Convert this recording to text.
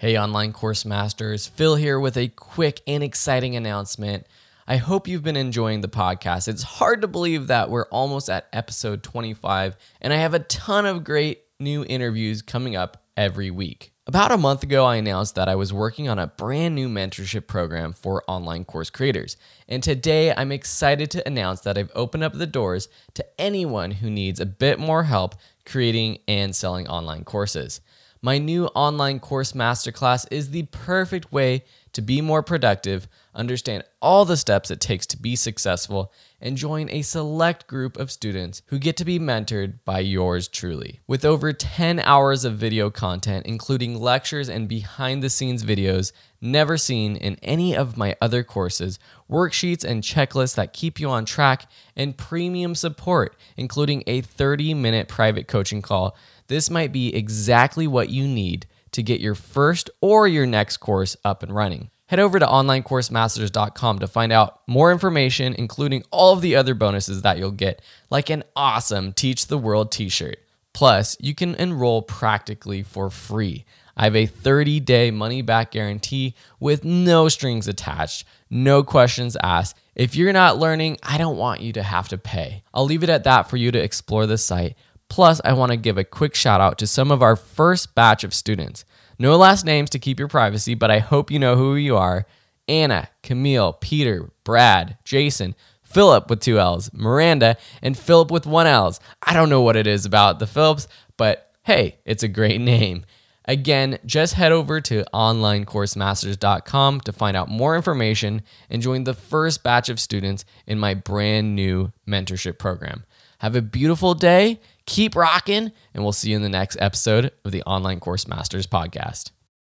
Hey, online course masters, Phil here with a quick and exciting announcement. I hope you've been enjoying the podcast. It's hard to believe that we're almost at episode 25, and I have a ton of great new interviews coming up every week. About a month ago, I announced that I was working on a brand new mentorship program for online course creators. And today, I'm excited to announce that I've opened up the doors to anyone who needs a bit more help creating and selling online courses. My new online course masterclass is the perfect way to be more productive, understand all the steps it takes to be successful, and join a select group of students who get to be mentored by yours truly. With over 10 hours of video content, including lectures and behind the scenes videos never seen in any of my other courses, worksheets and checklists that keep you on track, and premium support, including a 30 minute private coaching call this might be exactly what you need to get your first or your next course up and running. Head over to onlinecoursemasters.com to find out more information, including all of the other bonuses that you'll get, like an awesome Teach the World t shirt. Plus, you can enroll practically for free. I have a 30 day money back guarantee with no strings attached, no questions asked. If you're not learning, I don't want you to have to pay. I'll leave it at that for you to explore the site Plus, I want to give a quick shout out to some of our first batch of students. No last names to keep your privacy, but I hope you know who you are Anna, Camille, Peter, Brad, Jason, Philip with two L's, Miranda, and Philip with one L's. I don't know what it is about the Phillips, but hey, it's a great name. Again, just head over to onlinecoursemasters.com to find out more information and join the first batch of students in my brand new mentorship program. Have a beautiful day Keep rocking, and we'll see you in the next episode of the Online Course Masters podcast.